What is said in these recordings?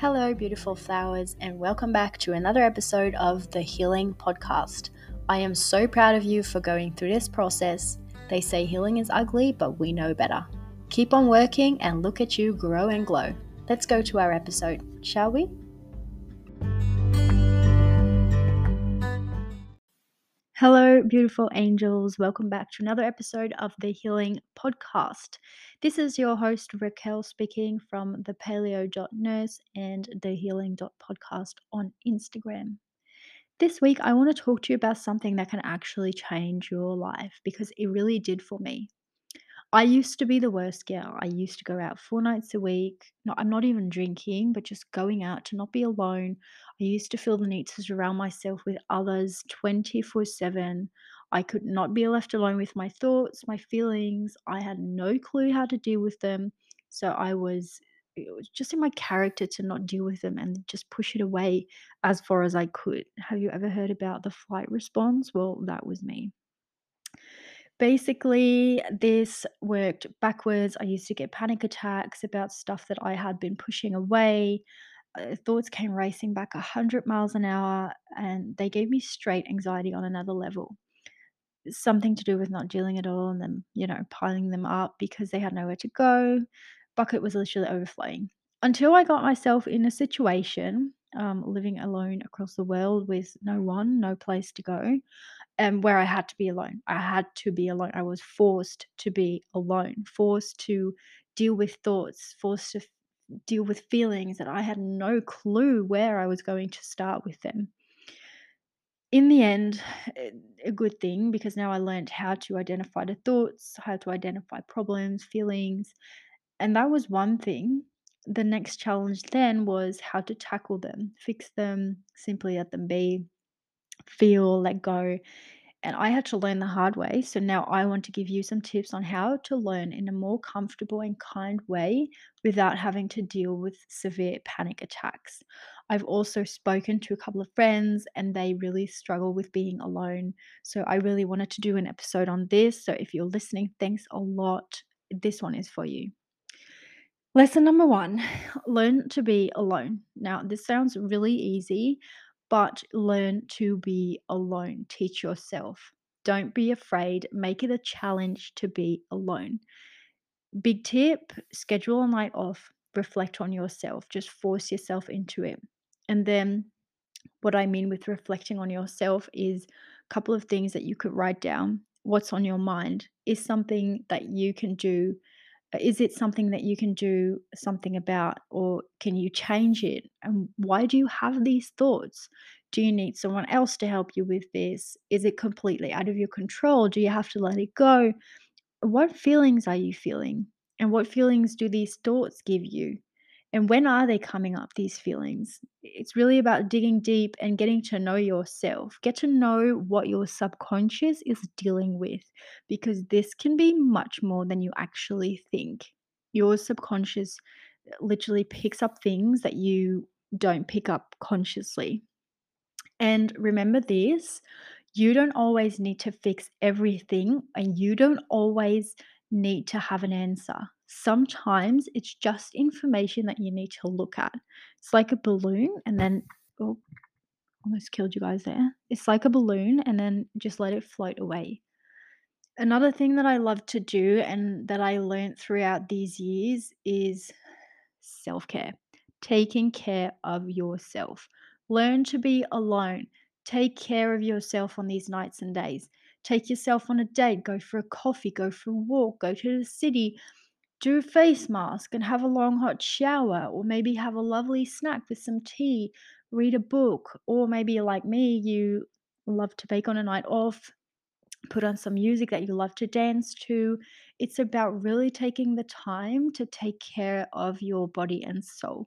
Hello, beautiful flowers, and welcome back to another episode of the Healing Podcast. I am so proud of you for going through this process. They say healing is ugly, but we know better. Keep on working and look at you grow and glow. Let's go to our episode, shall we? Hello, beautiful angels. Welcome back to another episode of the Healing Podcast. This is your host, Raquel, speaking from the paleo.nurse and the healing.podcast on Instagram. This week, I want to talk to you about something that can actually change your life because it really did for me. I used to be the worst girl. I used to go out four nights a week. I'm not even drinking, but just going out to not be alone. I used to feel the need to surround myself with others 24 7. I could not be left alone with my thoughts, my feelings. I had no clue how to deal with them. So I was, it was just in my character to not deal with them and just push it away as far as I could. Have you ever heard about the flight response? Well, that was me. Basically, this worked backwards. I used to get panic attacks about stuff that I had been pushing away. Uh, thoughts came racing back 100 miles an hour, and they gave me straight anxiety on another level. Something to do with not dealing at all and then, you know, piling them up because they had nowhere to go. Bucket was literally overflowing. Until I got myself in a situation, um, living alone across the world with no one, no place to go, and where I had to be alone. I had to be alone. I was forced to be alone, forced to deal with thoughts, forced to deal with feelings that I had no clue where I was going to start with them. In the end, eh, a good thing because now I learned how to identify the thoughts, how to identify problems, feelings, and that was one thing. The next challenge then was how to tackle them, fix them, simply let them be, feel, let go, and I had to learn the hard way. So now I want to give you some tips on how to learn in a more comfortable and kind way without having to deal with severe panic attacks. I've also spoken to a couple of friends and they really struggle with being alone. So I really wanted to do an episode on this. So if you're listening, thanks a lot. This one is for you. Lesson number one learn to be alone. Now, this sounds really easy, but learn to be alone. Teach yourself. Don't be afraid. Make it a challenge to be alone. Big tip schedule a night off. Reflect on yourself. Just force yourself into it. And then, what I mean with reflecting on yourself is a couple of things that you could write down. What's on your mind is something that you can do is it something that you can do something about or can you change it? And why do you have these thoughts? Do you need someone else to help you with this? Is it completely out of your control? Do you have to let it go? What feelings are you feeling? And what feelings do these thoughts give you and when are they coming up, these feelings? It's really about digging deep and getting to know yourself. Get to know what your subconscious is dealing with because this can be much more than you actually think. Your subconscious uh, literally picks up things that you don't pick up consciously. And remember this you don't always need to fix everything, and you don't always need to have an answer. Sometimes it's just information that you need to look at. It's like a balloon, and then, oh, almost killed you guys there. It's like a balloon, and then just let it float away. Another thing that I love to do and that I learned throughout these years is self care, taking care of yourself. Learn to be alone. Take care of yourself on these nights and days. Take yourself on a date, go for a coffee, go for a walk, go to the city, do a face mask and have a long hot shower, or maybe have a lovely snack with some tea, read a book, or maybe like me, you love to bake on a night off, put on some music that you love to dance to. It's about really taking the time to take care of your body and soul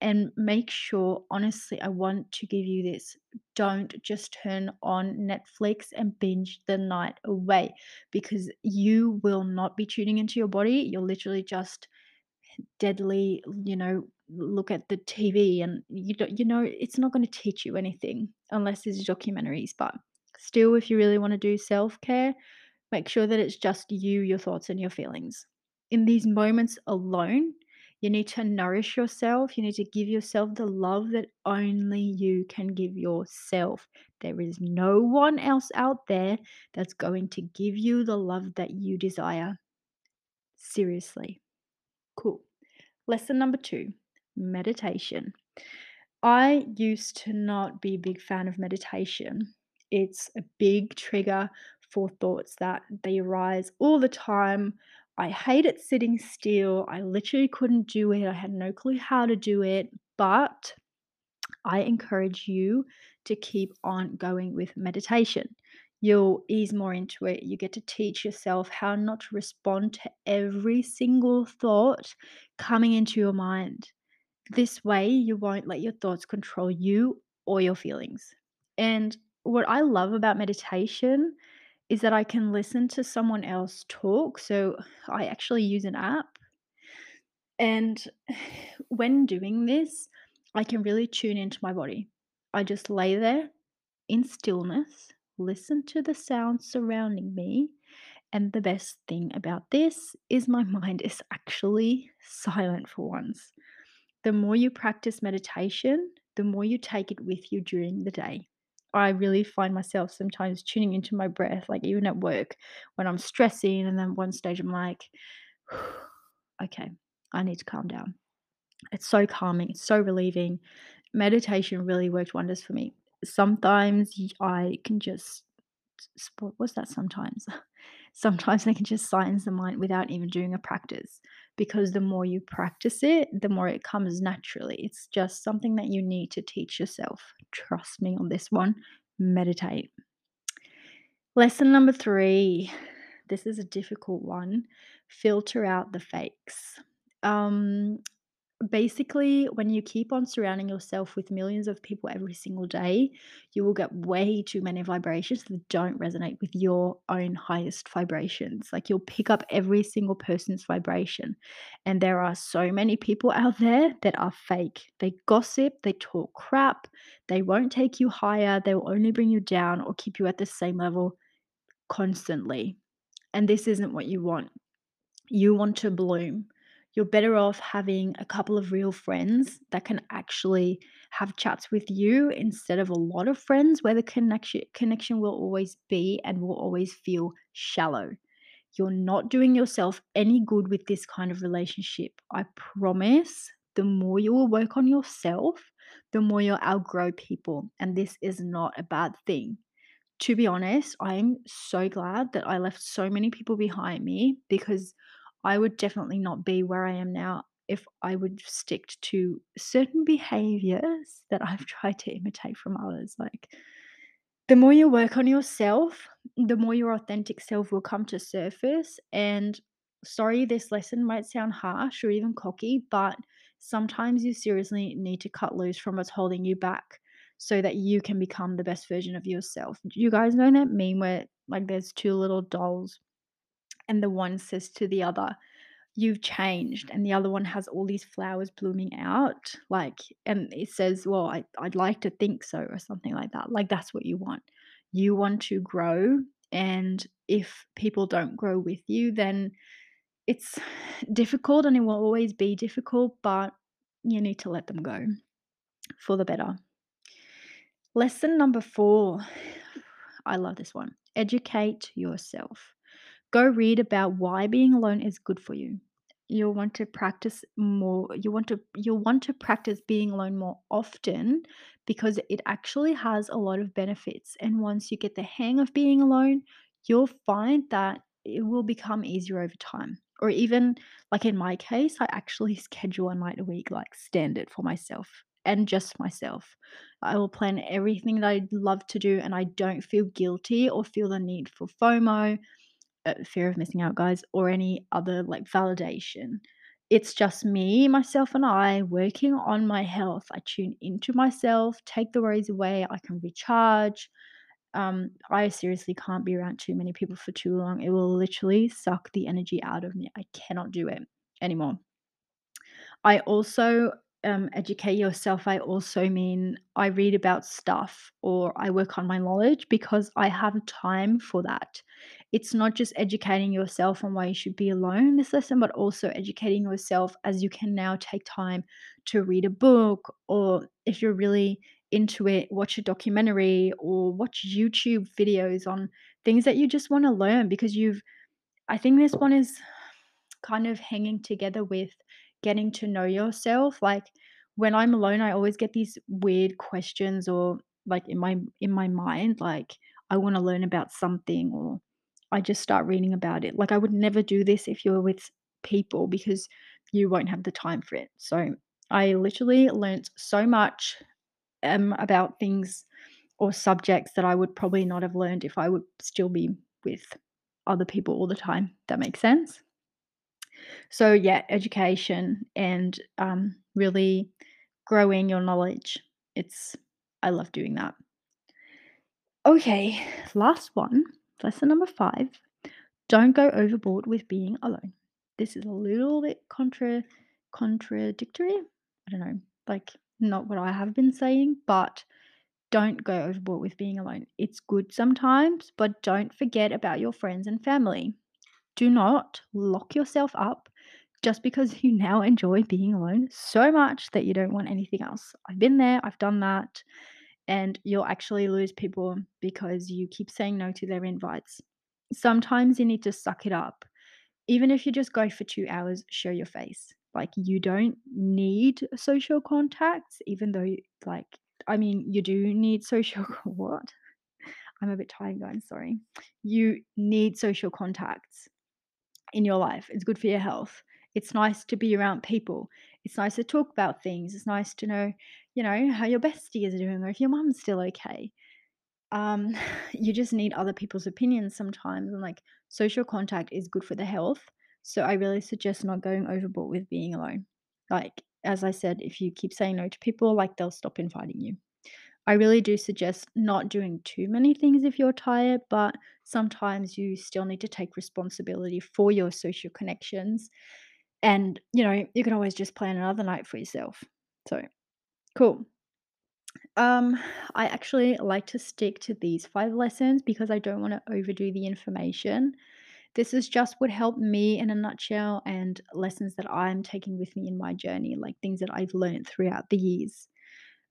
and make sure honestly i want to give you this don't just turn on netflix and binge the night away because you will not be tuning into your body you'll literally just deadly you know look at the tv and you don't you know it's not going to teach you anything unless it's documentaries but still if you really want to do self-care make sure that it's just you your thoughts and your feelings. In these moments alone You need to nourish yourself. You need to give yourself the love that only you can give yourself. There is no one else out there that's going to give you the love that you desire. Seriously. Cool. Lesson number two meditation. I used to not be a big fan of meditation. It's a big trigger for thoughts that they arise all the time. I hated sitting still. I literally couldn't do it. I had no clue how to do it. But I encourage you to keep on going with meditation. You'll ease more into it. You get to teach yourself how not to respond to every single thought coming into your mind. This way, you won't let your thoughts control you or your feelings. And what I love about meditation is that I can listen to someone else talk. So I actually use an app. And when doing this, I can really tune into my body. I just lay there in stillness, listen to the sounds surrounding me. And the best thing about this is my mind is actually silent for once. The more you practice meditation, the more you take it with you during the day. I really find myself sometimes tuning into my breath, like even at work when I'm stressing, and then one stage I'm like, okay, I need to calm down. It's so calming, it's so relieving. Meditation really worked wonders for me. Sometimes I can just, s- what was that sometimes? Sometimes they can just silence the mind without even doing a practice because the more you practice it, the more it comes naturally. It's just something that you need to teach yourself. Trust me on this one. Meditate. Lesson number three. This is a difficult one. Filter out the fakes. Um, basically, when you keep on surrounding yourself with millions of people every single day, you will get way too many vibrations that don't resonate with your own highest vibrations. Like you'll pick up every single person's vibration. And there are so many people out there that are fake. They gossip, they talk crap, they won't take you higher, they will only bring you down or keep you at the same level constantly. And this isn't what you want. You want to bloom. You're better off having a couple of real friends that can actually have chats with you instead of a lot of friends where the connection connection will always be and will always feel shallow. You're not doing yourself any good with this kind of relationship. I promise the more you will work on yourself, the more you'll outgrow people. And this is not a bad thing to be honest, I'm so glad that I left so many people behind me because I would definitely not be where I am now if I would stick to certain behaviors that I've tried to imitate from others. Like, the more you work on yourself, the more your authentic self will come to surface. And sorry, this lesson might sound harsh or even cocky, but sometimes you seriously need to cut loose from what's holding you back so that you can become the best version of yourself. You guys know that meme where like there's two little dolls and the one says to the other, you've changed and the other one has all these flowers blooming out like and it says well I, i'd like to think so or something like that. Like that's what you want. You want to grow and if people don't grow with you then it's difficult and it will always be difficult but you need to let them go for the better. Lesson number four. I love this one. Educate yourself Go read about why being alone is good for you. You'll want to practice more. You want to you'll want to practice being alone more often because it actually has a lot of benefits. And once you get the hang of being alone, you'll find that it will become easier over time. Or even like in my case, I actually schedule a night a week, like standard for myself and just myself. I will plan everything that I'd love to do and I don't feel guilty or feel the need for FOMO fear of missing out, guys, or any other like validation. It's just me, myself, and I working on my health. I tune into myself, take the worries away, I can recharge. Um, I seriously can't be around too many people for too long. It will literally suck the energy out of me. I cannot do it anymore. I also um, educate yourself, I also mean I read about stuff or I work on my knowledge because I have time for that. It's not just educating yourself on why you should be alone this lesson, but also educating yourself as you can now take time to read a book or if you're really into it, watch a documentary or watch YouTube videos on things that you just want to learn because you've I think this one is kind of hanging together with getting to know yourself. Like when I'm alone, I always get these weird questions or like in my in my mind, like I want to learn about something or I just start reading about it. Like I would never do this if you were with people because you won't have the time for it. So I literally learnt so much um, about things or subjects that I would probably not have learned if I would still be with other people all the time. That makes sense? So, yeah, education and um, really growing your knowledge. It's, I love doing that. Okay, last one, lesson number five don't go overboard with being alone. This is a little bit contra contradictory. I don't know, like not what I have been saying, but don't go overboard with being alone. It's good sometimes, but don't forget about your friends and family. Do not lock yourself up just because you now enjoy being alone so much that you don't want anything else. I've been there, I've done that, and you'll actually lose people because you keep saying no to their invites. Sometimes you need to suck it up. Even if you just go for two hours, show your face. Like, you don't need social contacts, even though, like, I mean, you do need social. What? I'm a bit tired, guys. Sorry. You need social contacts in your life. It's good for your health. It's nice to be around people. It's nice to talk about things. It's nice to know, you know, how your bestie is doing or if your mum's still okay. Um, you just need other people's opinions sometimes. And like social contact is good for the health. So I really suggest not going overboard with being alone. Like, as I said, if you keep saying no to people, like they'll stop inviting you. I really do suggest not doing too many things if you're tired, but sometimes you still need to take responsibility for your social connections. And, you know, you can always just plan another night for yourself. So, cool. Um, I actually like to stick to these five lessons because I don't want to overdo the information. This is just what helped me in a nutshell and lessons that I'm taking with me in my journey, like things that I've learned throughout the years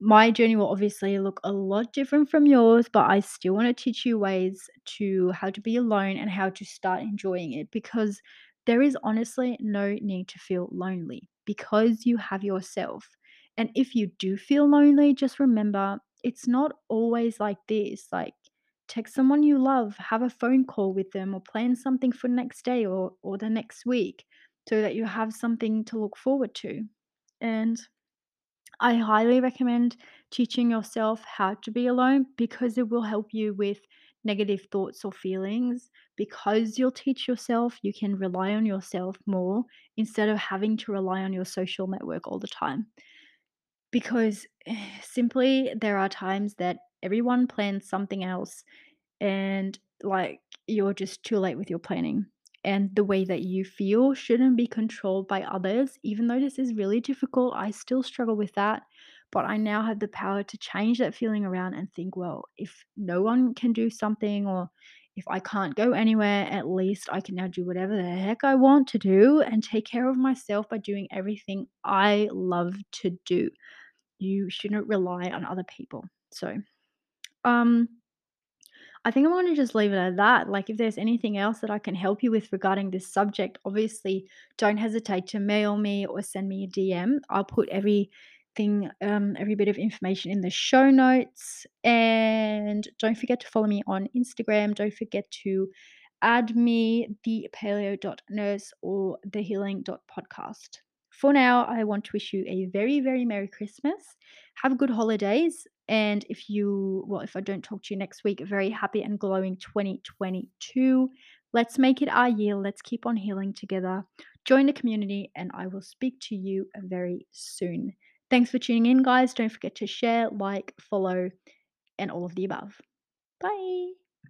my journey will obviously look a lot different from yours, but I still want to teach you ways to how to be alone and how to start enjoying it because there is honestly no need to feel lonely because you have yourself. And if you do feel lonely, just remember it's not always like this. Like, text someone you love, have a phone call with them, or plan something for next day or, or the next week so that you have something to look forward to. And I highly recommend teaching yourself how to be alone because it will help you with negative thoughts or feelings. Because you'll teach yourself, you can rely on yourself more instead of having to rely on your social network all the time. Because eh, simply, there are times that everyone plans something else and like you're just too late with your planning and the way that you feel shouldn't be controlled by others. Even though this is really difficult, I still struggle with that. But I now have the power to change that feeling around and think, well, if no one can do something or if I can't go anywhere, at least I can now do whatever the heck I want to do and take care of myself by doing everything I love to do. You shouldn't rely on other people. So, um, I think I'm going to just leave it at that. Like, if there's anything else that I can help you with regarding this subject, obviously don't hesitate to mail me or send me a DM. I'll put everything, um, every bit of information in the show notes. And don't forget to follow me on Instagram. Don't forget to add me the paleo.nurse or the healing.podcast. For now, I want to wish you a very, very Merry Christmas. Have good holidays and if you, well, if I don't talk to you next week, very happy and glowing 2022. Let's make it our year. Let's keep on healing together. Join the community, and I will speak to you very soon. Thanks for tuning in, guys. Don't forget to share, like, follow, and all of the above. Bye.